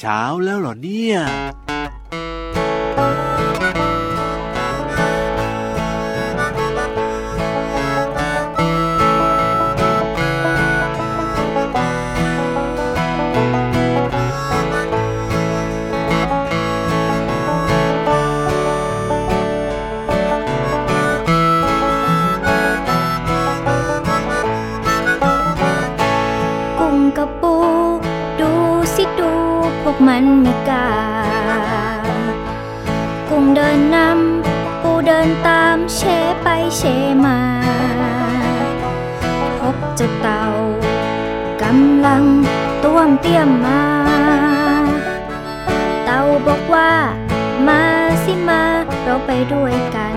เช้าแล้วเหรอเนี่ย จ้าเต่ากำลังต้วมเตี้ยมมา เต่าบอกว่า มาสิมาเราไปด้วยกัน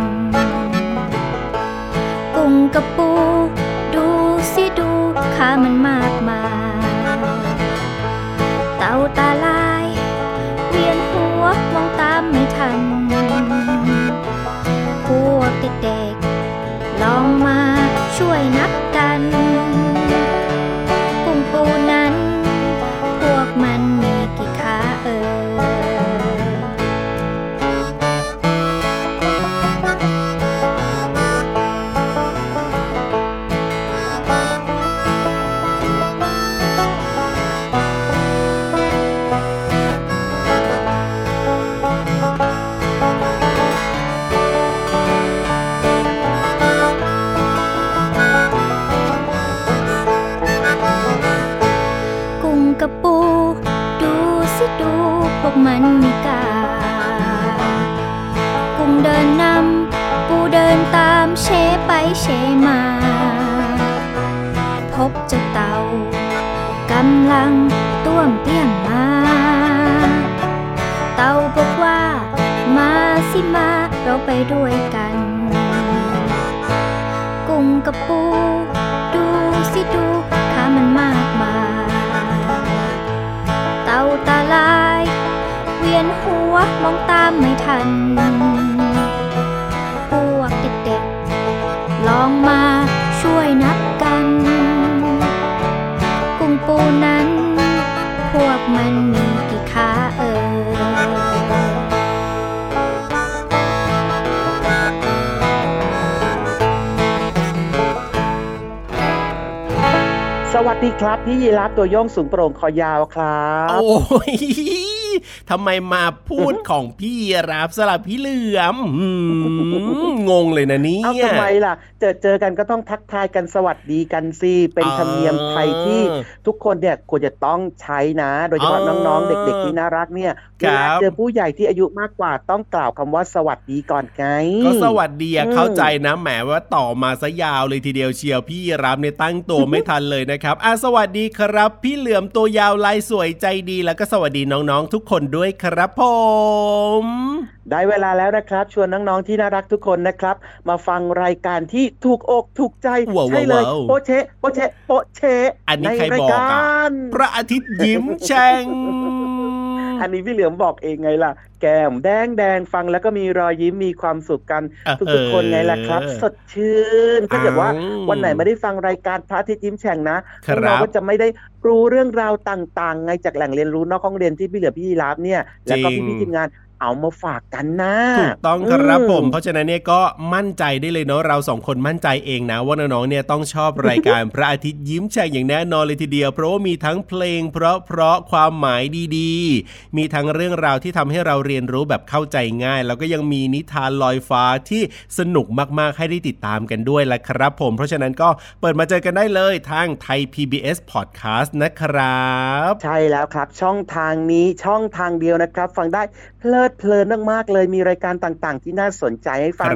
กุ้งกับปู ดูสิดูขามันมากมายเต่าตาลาามองตามไม่ทัน พวกเด็กๆลองมาช่วยนับ นหัวมองตามไม่ทัน พวกเด็กๆ ลองมาช่วยนับกัน กุ้งปูนั้น พวกมันมีกี่ขาเอ่สวัสดีครับ พี่ยีรับตัวย่องสูงโปร่งคอยาวครับ โอ้ย ทำไมมาพูดของพี่รับสลับพี่เหลือมงงเลยนะนี่เอาทำไมล่ะ เจอเจอกันก็ต้องทักทายกันสวัสดีกันสิเป็นธรรมเนียมไทยที่ทุกคนเนี่ยควรจะต้องใช้นะ โดยเฉพาะน้องๆ เด็กๆที่น่ารักเนี่ยเวลาเจอผู้ใหญ่ที่อายุมากกว่าต้องกล่าวคำว่าสวัสดีก่อนไงก็สวัสดีเข้าใจนะแหมว่าต่อมาซะยาวเลยทีเดียวเชียวพี่รับเนี่ยตั้งตัวไม่ทันเลยนะครับอะสวัสดีครับ พี่เหลือมตัวยาวลายสวยใจดีแล้วก็สวัสดีน้องๆ ทุกคนด้วยครับผม ได้เวลาแล้วนะครับ ชวนน้องๆที่น่ารักทุกคนนะครับ มาฟังรายการที่ถูกอกถูกใจใช่เลยโปเชโปเชโปเชอันนี้ใครบอกกันพระอาทิตย์ยิ้มแฉ่ง อันนี้พี่เหลือมบอกเองไงล่ะ แก้มแดงแดงฟังแล้วก็มีรอยยิ้มมีความสุขกันทุกๆคนไงล่ะครับ สดชื่นถ้าเกิดว่าวันไหนไม่ได้ฟังรายการพระอาทิตย์ยิ้มแฉ่งนะเราก็จะไม่ได้รู้เรื่องราวต่างๆ ไงจากแหล่งเรียนรู้นอกห้องเรียนที่พี่เหลือพี่ยีราฟเนี่ยแล้วก็พี่พี่ทีมงาน เอามาฝากกันนะถูกต้องครับผม เพราะฉะนั้นเนี่ยก็มั่นใจได้เลยเนาะเราสองคนมั่นใจเองนะ ว่าน้องๆเนี่ยต้องชอบรายการพระอาทิตย์ยิ้มแฉ่งอย่างแน่นอนเลยทีเดียว เพราะว่ามีทั้งเพลง เพราะเพราะความหมายดีๆ มีทั้งเรื่องราวที่ทำให้เราเรียนรู้แบบเข้าใจง่าย แล้วก็ยังมีนิทานลอยฟ้าที่สนุกมากๆให้ได้ติดตามกันด้วยแหละครับผม เพราะฉะนั้นก็เปิดมาเจอกันได้เลยทางไทย PBS Podcast นะครับ ใช่แล้วครับ ช่องทางนี้ช่องทางเดียวนะครับ ฟังได้ เพลิดเพลินมากๆเลยมีรายการต่างๆ ที่น่าสนใจให้ฟัง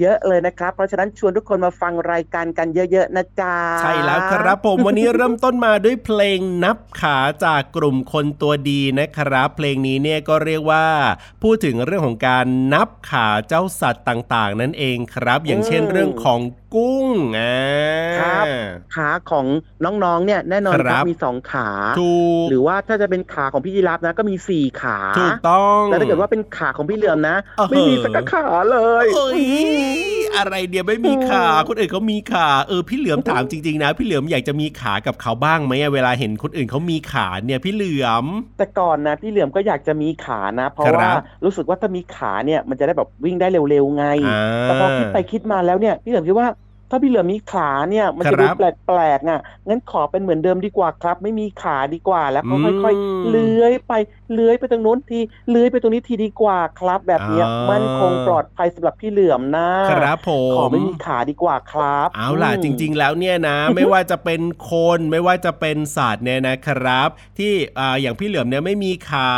เยอะเลยนะครับ เพราะฉะนั้นชวนทุกคนมาฟังรายการกันเยอะๆนะจ๊ะใช่แล้วครับผมวันนี้เริ่มต้นมาด้วยเพลงนับขาจากกลุ่มคนตัวดีนะครับ เพลงนี้เนี่ยก็เรียกว่า พูดถึงเรื่องของการนับขาเจ้าสัตว์ต่างๆ นั่นเองครับ อย่างเช่นเรื่องของกุ้งอ่าครับขาของน้องๆเนี่ยแน่นอนครับมีสองขาหรือว่าถ้าจะเป็นขาของพี่ยีรับนะก็มีสี่ขาถูกต้องแล้วถ้าเกิดกิดว่าเป็นขาของพี่เหลือมนะ ไม่มีสักขาเลยอะไรเดียวไม่มีขาคนอื่นเขามีขาเออพี่เหลือมถามจริงๆนะ พี่เหลือมอยากจะมีขากับเขาบ้างไหมเวลาเห็นคนอื่นเขามีขาเนี่ยพี่เหลือม แต่ก่อนนะพี่เหลือมก็อยากจะมีขานะ เพราะว่ารู้สึกว่าถ้ามีขาเนี่ยมันจะได้แบบวิ่งได้เร็วๆไงแต่พอคิดไปคิดมาแล้วเนี่ยพี่เหลือมคิดว่า ถ้าพี่เหลือมีขาเนี่ยมันจะดูแปลกๆอะงั้นขอเป็นเหมือนเดิมดีกว่าครับ ไม่มีขาดีกว่า แล้วก็ค่อยๆเลื้อยไปเลื้อยไปตรงนู้นทีเลื้อยไปตรงนี้ทีดีกว่าครับ แบบเนี้ยมั่นคงปลอดภัยสำหรับพี่เหลือมนะครับผมขอไม่มีขาดีกว่าครับ เอาล่ะจริง ๆ แล้วเนี่ยนะ ไม่ว่าจะเป็นคนไม่ว่าจะเป็นสัตว์เนี่ยนะครับ ที่อ่าอย่างพี่เหลือมเนี่ยไม่มีขา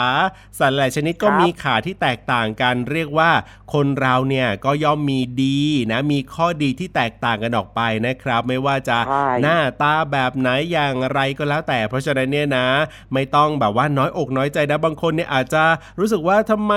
สัตว์หลายชนิดก็มีขาที่แตกต่างกันเรียกว่า คนเราเนี่ยก็ย่อมมีดีนะ มีข้อดีที่แตกต่างกันออกไปนะครับ ไม่ว่าจะหน้าตาแบบไหนอย่างไรก็แล้วแต่ เพราะฉะนั้นเนี่ยนะ ไม่ต้องแบบว่าน้อยอกน้อยใจนะบางคนเนี่ยอาจจะรู้สึกว่าทำไม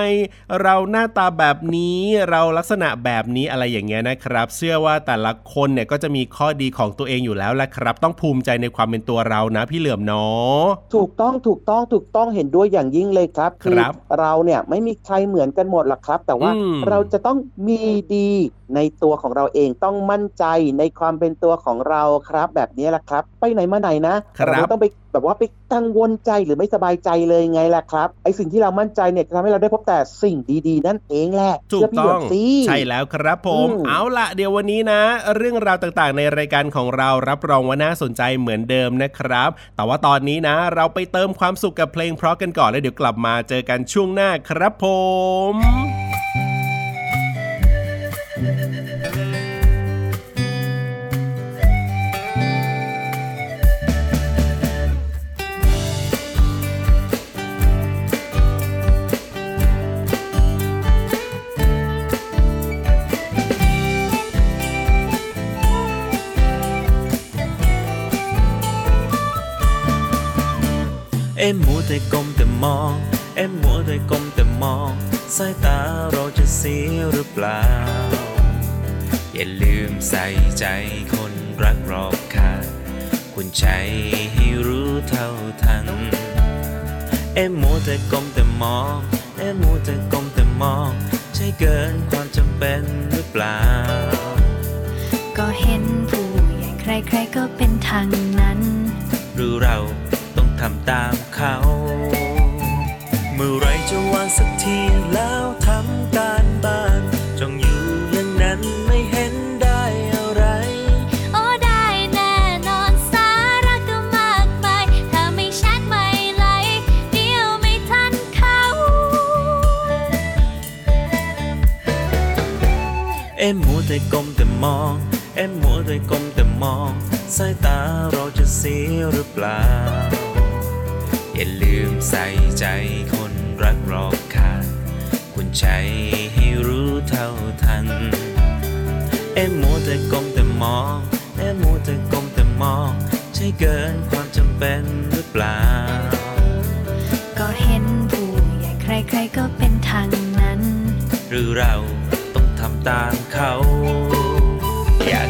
เราหน้าตาแบบนี้เราลักษณะแบบนี้อะไรอย่างเงี้ยนะครับ เชื่อว่าแต่ละคนเนี่ยก็จะมีข้อดีของตัวเองอยู่แล้วแหละครับ ต้องภูมิใจในความเป็นตัวเรานะ พี่เหลือมเนาะถูกต้องถูกต้องถูกต้องเห็นด้วยอย่างยิ่งเลยครับคือเราเนี่ยไม่มีใครเหมือนกันหมดหรอกครับ แต่ว่าเราจะต้องมีดีในตัวของเราเองต้องมั่นใจในความเป็นตัวของเราครับ แบบนี้แหละครับ ไปไหนมาไหนนะเราต้องไปแบบว่าไปกังวลใจหรือไม่สบายใจเลยไงล่ะครับไอสิ่งที่เรามั่นใจเนี่ยจะทำให้เราได้พบแต่สิ่งดีๆ นั่นเองแหละถูกต้องใช่แล้วครับผมเอาละเดี๋ยววันนี้นะ เรื่องราวต่างๆ ในรายการของเรารับรองว่าน่าสนใจเหมือนเดิมนะครับ แต่ว่าตอนนี้นะ เราไปเติมความสุขกับเพลงเพราะกันก่อนแล้วเดี๋ยวกลับมาเจอกันช่วงหน้าครับผม em มัวแต่ก้มแต่มอง เอ็มมัวแต่ก้มแต่มอง สายตาเราจะเสียหรือเปล่า อย่าลืมใส่ใจคนรักรอบค่าคุณใจให้รู้เท่าทัน เอ็มมัวแต่ก้มแต่มอง เอ็มมัวแต่ก้มแต่มอง ใช่เกินความจำเป็นหรือเปล่า ก็เห็นผู้ใหญ่ใครๆก็เป็นทางนั้น หรือเรา ทำตามเขา เมื่อไรจะวางสักทีแล้วทำการบ้านจ้องอยู่อย่างนั้นไม่เห็นได้อะไร โอ้ได้แน่นอนสาระก็มากมายถ้าไม่ชัดไม่ไหลเดียวไม่ทันเขา เอ็มมัวแต่ก้มแต่มอง เอ็มมัวแต่ก้มแต่มอง สายตาเราจะเสียหรือเปล่า อย่าลืมใส่ใจคนรักรอบค่าคุณใจให้รู้เท่าทัน เอ็มมัวแต่ก้มแต่มอง เอ็มมัวแต่ก้มแต่มอง ใช่เกินความจำเป็นหรือเปล่า ก็เห็นผู้ใหญ่ใครๆก็เป็นทางนั้น หรือเราต้องทำตามเขา อยาก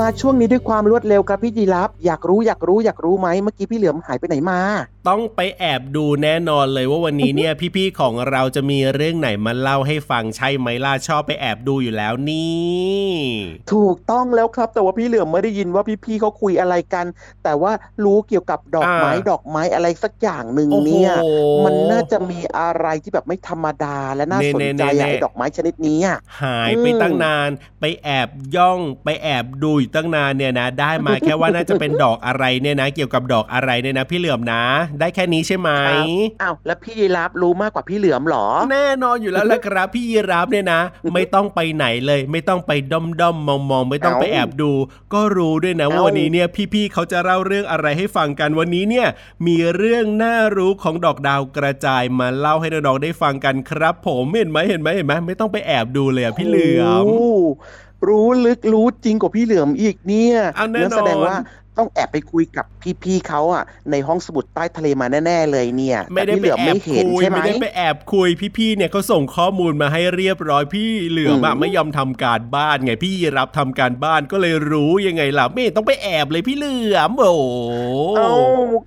มาช่วงนี้ด้วยความรวดเร็วครับพี่จีรับ อยากรู้อยากรู้อยากรู้ไหมเมื่อกี้พี่เหลือมหายไปไหนมา ต้องไปแอบดูแน่นอนเลยว่าวันนี้เนี่ยพี่ๆของเราจะมีเรื่องไหนมาเล่าให้ฟังใช่ไหมล่ะชอบไปแอบดูอยู่แล้วนี่ถูกต้องแล้วครับ แต่ว่าพี่เหลือมไม่ได้ยินว่าพี่ๆเขาคุยอะไรกัน แต่ว่ารู้เกี่ยวกับดอกไม้อ่าดอกไม้อะไรสักอย่างหนึ่งโอ้โหเนี่ย มันน่าจะมีอะไรที่แบบไม่ธรรมดาและน่าสนใจเน่ๆๆๆอะไอ้ดอกไม้ชนิดนี้อะหายไปตั้งนาน ไปแอบย่องไปแอบดูอยู่ตั้งนานเนี่ยนะ ได้มาแค่ว่าน่าจะเป็นดอกอะไรเนี่ยนะ เกี่ยวกับดอกอะไรเนี่ยนะพี่เหลือมนะ ได้แค่นี้ใช่ไหมอ้าวแล้วพี่ยีรับรู้มากกว่าพี่เหลือมเหรอ แน่นอนอยู่แล้วละครับพี่ยีราฟเนี่ยนะ ไม่ต้องไปไหนเลย ไม่ต้องไปด้อมด้อมมองมองๆไม่ต้องเอ้าไปแอบดู ก็รู้ด้วยนะว่าเอ้าวันนี้เนี่ยพี่ๆเขาจะเล่าเรื่องอะไรให้ฟังกันวันนี้เนี่ยมีเรื่องน่ารู้ของดอกดาวกระจายมาเล่าให้น้องๆได้ฟังกันครับ ผมเห็นไหมเห็นไหมเห็นไหมไม่ต้องไปแอบดูเลยอะพี่เหลือมโอ้ รู้ลึกรู้จริงกว่าพี่เหลือมอีกเนี่ยอะแน่นอนงั้แสดงว่า ต้องแอบไปคุยกับพี่ๆเขาอะในห้องสมุดใต้ทะเลมาแน่ๆเลยเนี่ยไม่ได้แต่พี่ไปเหลือมแอไม่บเห็นคุยใช่ไหมไม่ได้ไปแอบคุยพี่ๆเนี่ยเขาส่งข้อมูลมาให้เรียบร้อยพี่เหลือมอะอืมไม่ยอมทำการบ้านไงพี่ยีรับทำการบ้านก็เลยรู้ยังไงล่ะไม่เห็นต้องไปแอบเลยพี่เหลือมโอ้เอ้า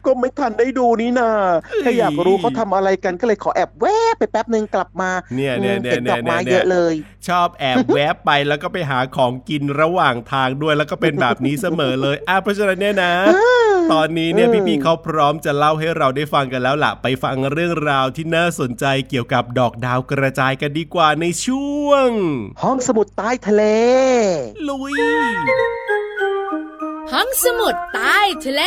ก็ไม่ทันได้ดูนี่นาเอ้ยถ้าอยากรู้เขาทำอะไรกันก็เลยขอแอบแวบไปแป๊บนึงกลับมาเนี่ยเนี่ยอืมเนี่ยเห็นดอกไม้เนี่ยเยอะเลยชอบแอบแวบไปแล้วก็ไปหาของกินระหว่างทางด้วยแล้วก็เป็นแบบนี้เสมอเลยอะเพราะฉะนั้นเนี่ยนะ ตอนนี้เนี่ยอืมพี่ๆเขาพร้อมจะเล่าให้เราได้ฟังกันแล้วล่ะ ไปฟังเรื่องราวที่น่าสนใจเกี่ยวกับดอกดาวกระจายกันดีกว่าในช่วง ห้องสมุดใต้ทะเล ลุย ห้องสมุดใต้ทะเล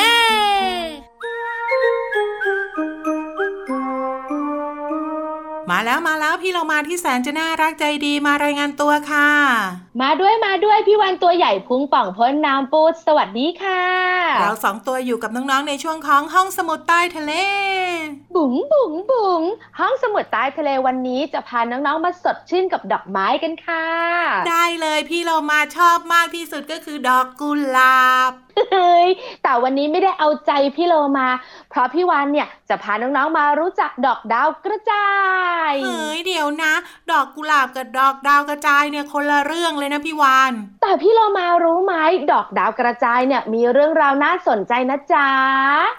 มาแล้วมาแล้วพี่เรามาที่แสนจะน่ารักใจดีมารายงานตัวค่ะ มาด้วยมาด้วยพี่วันตัวใหญ่พุงป่องพ้นน้ำปูดสวัสดีค่ะ เราสองตัวอยู่กับน้องๆในช่วงของห้องสมุดใต้ทะเล บุ๋งบุ๋งบุ๋งห้องสมุดใต้ทะเลวันนี้จะพาน้องๆมาสดชื่นกับดอกไม้กันค่ะ ได้เลยพี่เรามาชอบมากที่สุดก็คือดอกกุหลาบเฮ้ย แต่วันนี้ไม่ได้เอาใจพี่โลมา เพราะพี่วันเนี่ยจะพาน้องๆมารู้จักดอกดาวกระจายเฮ้ยเดี๋ยวนะ ดอกกุหลาบกับดอกดาวกระจายเนี่ยคนละเรื่องเลยนะพี่วานแต่พี่โลมารู้ไหมดอกดาวกระจายเนี่ยมีเรื่องราวน่าสนใจนะจ๊ะ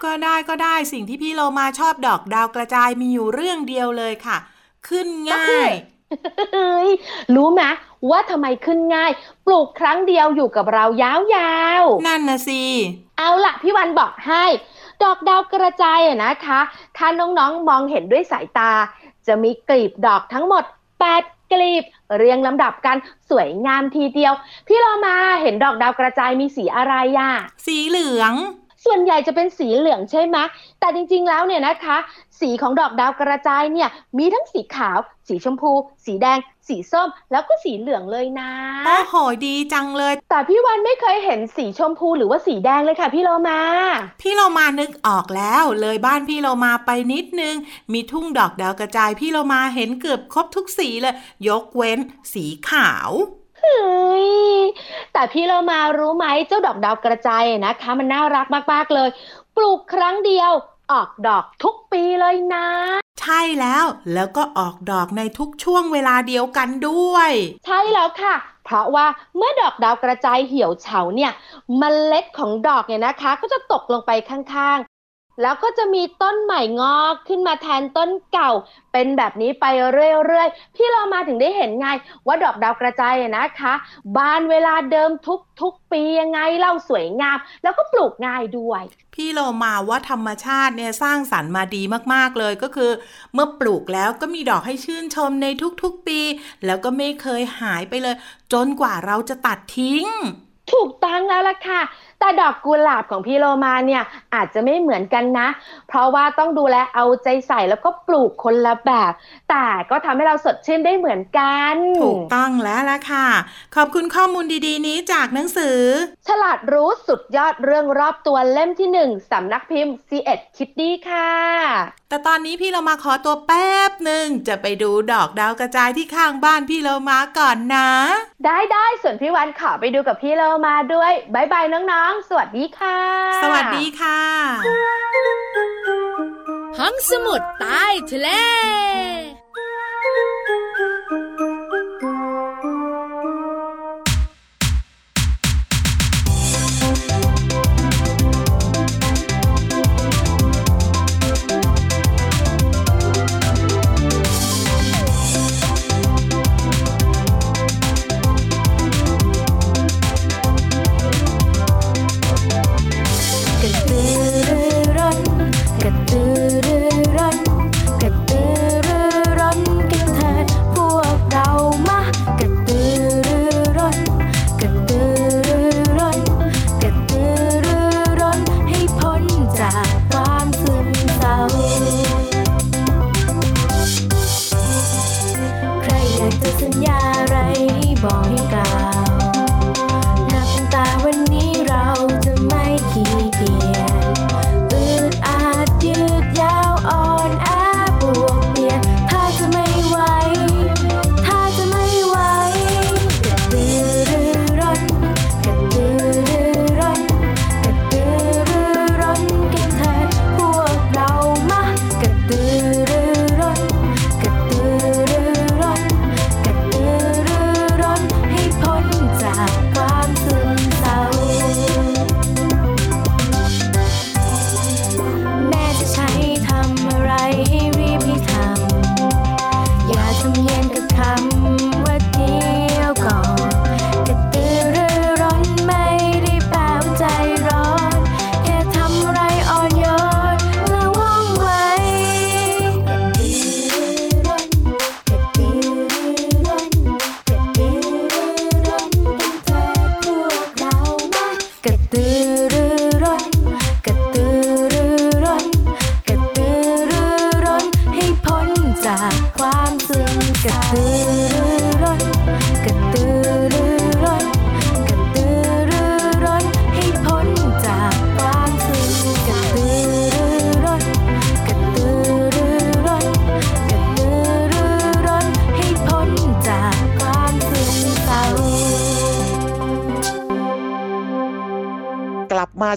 ก็ได้ก็ได้สิ่งที่พี่เรามาชอบดอกดาวกระจายมีอยู่เรื่องเดียวเลยค่ะ ขึ้นง่ายเฮ้ยรู้ไหม ว่าทำไมขึ้นง่าย ปลูกครั้งเดียวอยู่กับเรายาวๆ นั่นนะสิเอาล่ะพี่วันบอกให้ ดอกดาวกระจายอะนะคะ ถ้าน้องๆมองเห็นด้วยสายตา จะมีกลีบดอกทั้งหมด 8กลีบเรียงลำดับกันสวยงามทีเดียว พี่เรามาเห็นดอกดาวกระจายมีสีอะไรอะ สีเหลือง ส่วนใหญ่จะเป็นสีเหลืองใช่ไหมแต่จริงๆแล้วเนี่ยนะคะ สีของดอกดาวกระจายเนี่ยมีทั้งสีขาว สีชมพู สีแดง สีส้ม แล้วก็สีเหลืองเลยนะโอ้โหดีจังเลย แต่พี่วันไม่เคยเห็นสีชมพูหรือว่าสีแดงเลยค่ะ พี่โลมา พี่เรามานึกออกแล้ว เลยบ้านพี่เรามาไปนิดนึง มีทุ่งดอกดาวกระจายพี่เรามาเห็นเกือบครบทุกสีเลย ยกเว้น สีขาว เฮ้ยแต่พี่เรามารู้ไหมเจ้าดอกดาวกระจายอะนะคะ มันน่ารักมากๆเลย ปลูกครั้งเดียวออกดอกทุกปีเลยนะ ใช่แล้วแล้วก็ออกดอกในทุกช่วงเวลาเดียวกันด้วย ใช่แล้วค่ะ เพราะว่าเมื่อดอกดาวกระจายเหี่ยวเฉาเนี่ยมเมล็ดของดอกเนี่ยนะคะ ก็จะตกลงไปข้างๆ แล้วก็จะมีต้นใหม่งอกขึ้นมาแทนต้นเก่า เป็นแบบนี้ไปเรื่อยๆ พี่เรามาถึงได้เห็นไง ว่าดอกดาวกระจายอะนะคะ บานเวลาเดิมทุกๆปียังไงเล่าสวยงาม แล้วก็ปลูกง่ายด้วย พี่โลมาว่าธรรมชาติเนี่ยสร้างสรรค์มาดีมากๆเลยก็คือ เมื่อปลูกแล้วก็มีดอกให้ชื่นชมในทุกๆปี แล้วก็ไม่เคยหายไปเลย จนกว่าเราจะตัดทิ้ง ถูกต้องแล้วล่ะค่ะ แต่ดอกกุหลาบของพี่โลมาเนี่ยอาจจะไม่เหมือนกันนะ เพราะว่าต้องดูแลเอาใจใส่แล้วก็ปลูกคนละแบบ แต่ก็ทำให้เราสดชื่นได้เหมือนกัน ถูกต้องแล้วล่ะค่ะ ขอบคุณข้อมูลดีๆ นี้จากหนังสือ ฉลาดรู้สุดยอดเรื่องรอบตัวเล่มที่หนึ่งสำนักพิมพ์ c ีเอ็ดคิดดีค่ะ แต่ตอนนี้พี่เรามาขอตัวแป๊บหนึ่งจะไปดูดอกดาวกระจายที่ข้างบ้านพี่เรามาก่อนนะ ได้ได้ส่วนพี่วันขอไปดูกับพี่โลมาด้วยบายบายน้องๆสวัสดีค่ะ สวัสดีค่ะ ห้องสมุดใต้ทะเล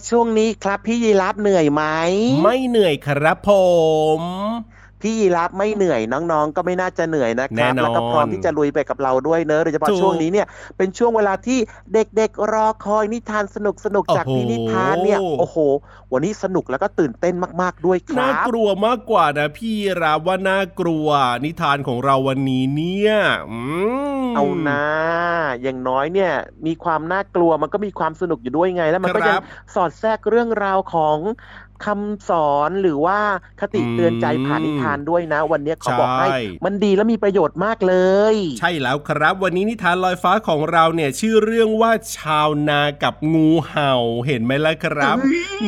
ช่วงนี้ครับพี่ยีรับเหนื่อยไหม ไม่เหนื่อยครับผม พี่ยีรับไม่เหนื่อยน้องๆ ก็ไม่น่าจะเหนื่อยนะคแน่รับนอนแล้วก็พร้อมที่จะลุยไปกับเราด้วยเนอะโดยเฉพาะถูกช่วงนี้เนี่ยเป็นช่วงเวลาที่เด็กๆรอคอยนิทานสนุกๆจากโอ้โหพี่นิทานเนี่ยโอ้โห วันนี้สนุกแล้วก็ตื่นเต้นมาก ๆด้วยคน่ารับกลัวมากกว่านะพี่รับว่าน่ากลัวนิทานของเราวันนี้เนี่ยอืมเอานะอย่างน้อยเนี่ยมีความน่ากลัวมันก็มีความสนุกอยู่ด้วยไง แล้วมันก็ครัยังบสอดแทรกเรื่องราวของคำสอนหรือว่าคติเตือนใจผ่านนิทานด้วยนะ วันนี้ขอบอกให้ใช่มันดีและมีประโยชน์มากเลย ใช่แล้วครับ วันนี้นิทานลอยฟ้าของเราเนี่ยชื่อเรื่องว่าชาวนากับงูเห่าเห็นไหมล่ะครับ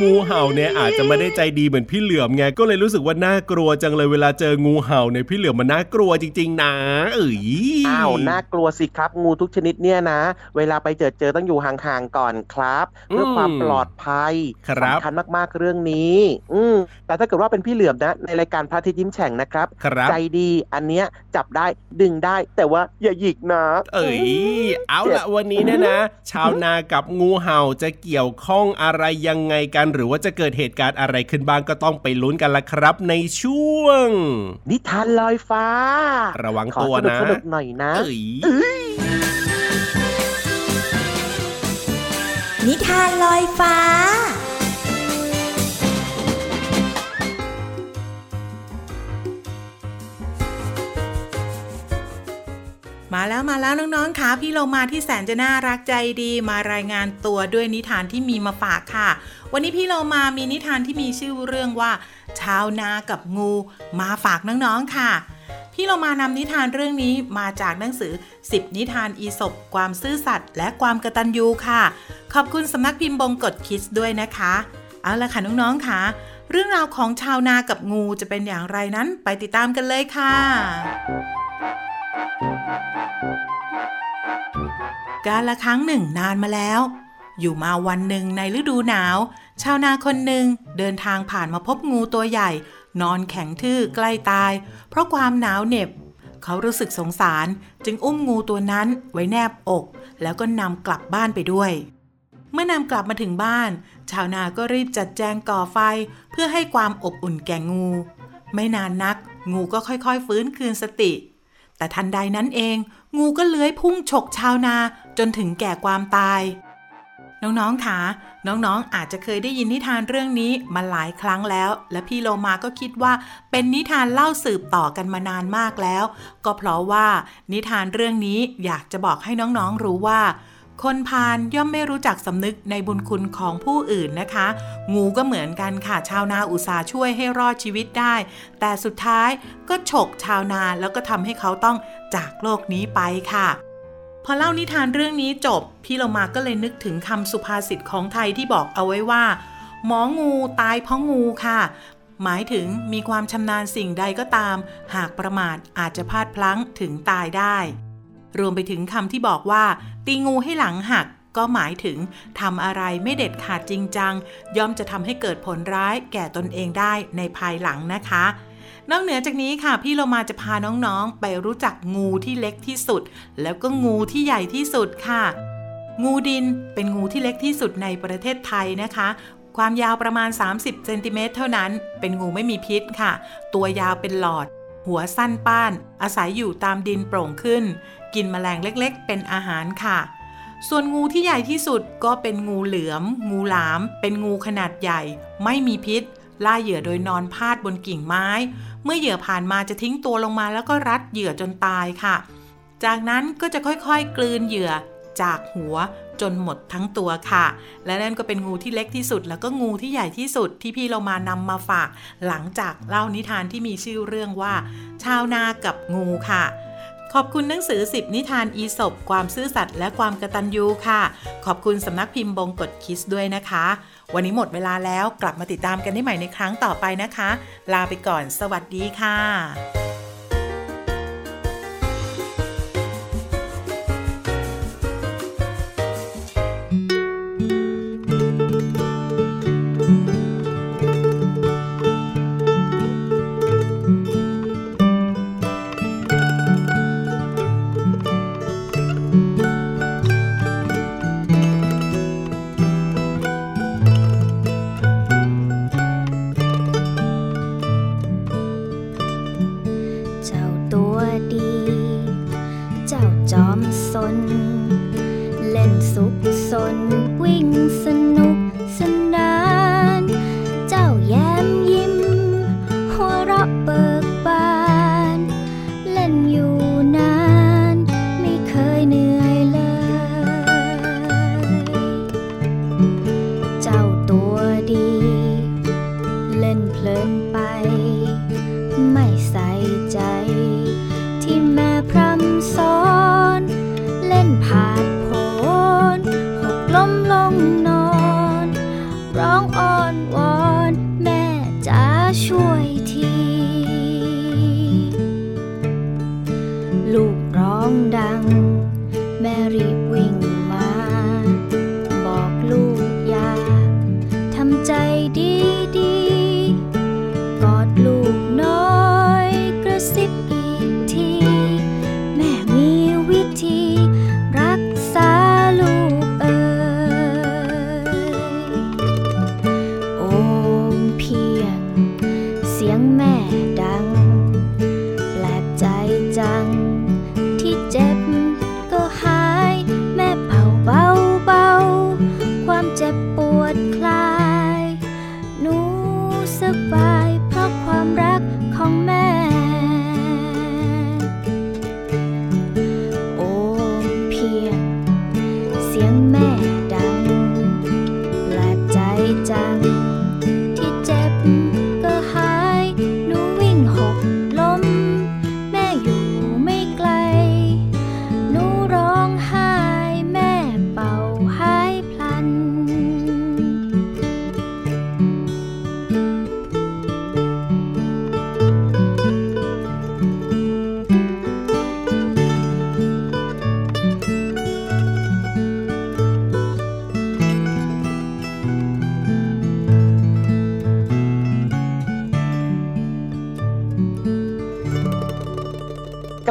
งูเห่าเนี่ยอาจจะไม่ได้ใจดีเหมือนพี่เหลือมไงก็เลยรู้สึกว่าน่ากลัวจังเลยเวลาเจองูเห่าเนี่ยพี่เหลือมมันน่ากลัวจริง ๆ นะเอ้ยอ้าวน่ากลัวสิครับ งูทุกชนิดเนี่ยนะ เวลาไปเจอเจอต้องอยู่ห่างๆก่อนครับเพื่อความปลอดภัยครับสำคัญมากๆเรื่องนี้อืมแต่ถ้าเกิดว่าเป็นพี่เหลือมนะ ในรายการพระอาทิตย์ยิ้มแฉ่งนะครับครับใจดีอันเนี้ยจับได้ดึงได้ แต่ว่าอย่าหยิกนะ เอ้ยเอาละวันนี้เนี่ยนะ ชาวนากับงูเห่าจะเกี่ยวข้องอะไรยังไงกันหรือว่าจะเกิดเหตุการณ์อะไรขึ้นบ้างก็ต้องไปลุ้นกันละครับ ในช่วง นิทานลอยฟ้า ระวังขอตัวสนุกนะสนุกหน่อยนะเอ้ยนิทานลอยฟ้า มาแล้วมาแล้วน้องๆค่ะพี่โลมาที่แสนจะน่ารักใจดีมารายงานตัวด้วยนิทานที่มีมาฝากค่ะ วันนี้พี่โลมามีนิทานที่มีชื่อเรื่องว่า ชาวนากับงูมาฝากน้องๆค่ะ พี่เรามานำนิทานเรื่องนี้มาจากหนังสือ 10 นิทานอีสบความซื่อสัตย์และความกระตัญญูค่ะ ขอบคุณสำนักพิมพ์บงกฎคิดด้วยนะคะ เอาละค่ะน้องๆค่ะ เรื่องราวของชาวนากับงูจะเป็นอย่างไรนั้นไปติดตามกันเลยค่ะ การละครั้งหนึ่งนานมาแล้ว อยู่มาวันหนึ่งในฤดูหนาว ชาวนาคนหนึ่งเดินทางผ่านมาพบงูตัวใหญ่ นอนแข็งทื่อใกล้ตาย เพราะความหนาวเหน็บ เขารู้สึกสงสารจึงอุ้มงูตัวนั้นไว้แนบอก แล้วก็นำกลับบ้านไปด้วย เมื่อนำกลับมาถึงบ้าน ชาวนาก็รีบจัดแจงก่อไฟเพื่อให้ความอบอุ่นแก่งู ไม่นานนัก งูก็ค่อยๆ ฟื้นคืนสติ แต่ทันใดนั้นเอง งูก็เลื้อยพุ่งฉกชาวนาจนถึงแก่ความตาย น้องๆคะน้องๆ อาจจะเคยได้ยินนิทานเรื่องนี้มาหลายครั้งแล้ว และพี่โลมาก็คิดว่าเป็นนิทานเล่าสืบต่อกันมานานมากแล้ว ก็เพราะว่านิทานเรื่องนี้อยากจะบอกให้น้องๆรู้ว่า คนพาลย่อมไม่รู้จักสำนึกในบุญคุณของผู้อื่นนะคะ งูก็เหมือนกันค่ะ ชาวนาอุตสาห์ช่วยให้รอดชีวิตได้ แต่สุดท้ายก็ฉกชาวนาแล้วก็ทำให้เขาต้องจากโลกนี้ไปค่ะพอเล่านิทานเรื่องนี้จบ พี่เรามาก็เลยนึกถึงคำสุภาษิตของไทยที่บอกเอาไว้ว่า หมองูตายเพราะงูค่ะ หมายถึงมีความชำนาญสิ่งใดก็ตาม หากประมาทอาจจะพลาดพลั้งถึงตายได้ รวมไปถึงคำที่บอกว่า ตีงูให้หลังหัก ก็หมายถึงทำอะไรไม่เด็ดขาดจริงจัง ย่อมจะทำให้เกิดผลร้ายแก่ตนเองได้ในภายหลังนะคะ นอกเหนือจากนี้ค่ะ พี่เรามาจะพาน้องๆ ไปรู้จักงูที่เล็กที่สุด แล้วก็งูที่ใหญ่ที่สุดค่ะ งูดินเป็นงูที่เล็กที่สุดในประเทศไทยนะคะความยาวประมาณ 30 เซนติเมตรเท่านั้น เป็นงูไม่มีพิษค่ะ ตัวยาวเป็นหลอด หัวสั้นป้าน อาศัยอยู่ตามดินโปร่งขึ้น กินแมลงเล็กๆ เป็นอาหารค่ะ ส่วนงูที่ใหญ่ที่สุดก็เป็นงูเหลือม งูหลาม เป็นงูขนาดใหญ่ ไม่มีพิษ ล่าเหยื่อโดยนอนพาดบนกิ่งไม้ เมื่อเหยื่อผ่านมาจะทิ้งตัวลงมาแล้วก็รัดเหยื่อจนตายค่ะ จากนั้นก็จะค่อยๆ กลืนเหยื่อ จากหัวจนหมดทั้งตัวค่ะ และนั่นก็เป็นงูที่เล็กที่สุด แล้วก็งูที่ใหญ่ที่สุดที่พี่เรามานำมาฝาก หลังจากเล่านิทานที่มีชื่อเรื่องว่า ชาวนากับงูค่ะขอบคุณหนังสือ 10 นิทานอีสบความซื่อสัตย์และความกระตัญญูค่ะ ขอบคุณสำนักพิมพ์บงกฎคิสด้วยนะคะ วันนี้หมดเวลาแล้วกลับมาติดตามกันได้ใหม่ในครั้งต่อไปนะคะ ลาไปก่อน สวัสดีค่ะ 学一题。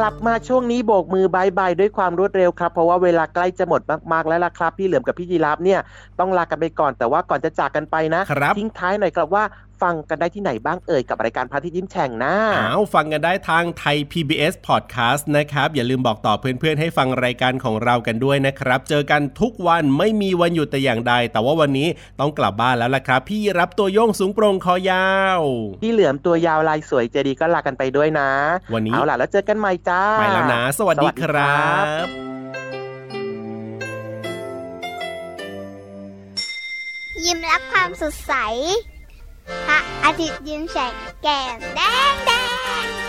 ลับมาช่วงนี้โบกมือบายบายด้วยความรวดเร็วครับ เพราะว่าเวลาใกล้จะหมดมากๆแล้วล่ะครับ พี่เหลือมกับพี่ยีราฟเนี่ยต้องลากันไปก่อนแต่ว่าก่อนจะจากกันไปนะครับทิ้งท้ายหน่อยครับว่าฟังกันได้ที่ไหนบ้างเอ่ยกับรายการพระอาทิตย์ยิ้มแฉ่งนะอ้าวฟังกันได้ทางไทย PBS Podcast นะครับ อย่าลืมบอกต่อเพื่อนๆ ให้ฟังรายการของเรากันด้วยนะครับ เจอกันทุกวันไม่มีวันหยุดแต่อย่างใด แต่ว่าวันนี้ต้องกลับบ้านแล้วล่ะครับ พี่รับตัวโยงสูงโปร่งคอยาวพี่เหลือมตัวยาวลายสวยเจดีก็ลากันไปด้วยนะ วันนี้เอาล่ะแล้วเจอกันใหม่จ้าไปแล้วนะ สวัสดีครับยิ้มรับความสดใส 把阿蝶变成干干净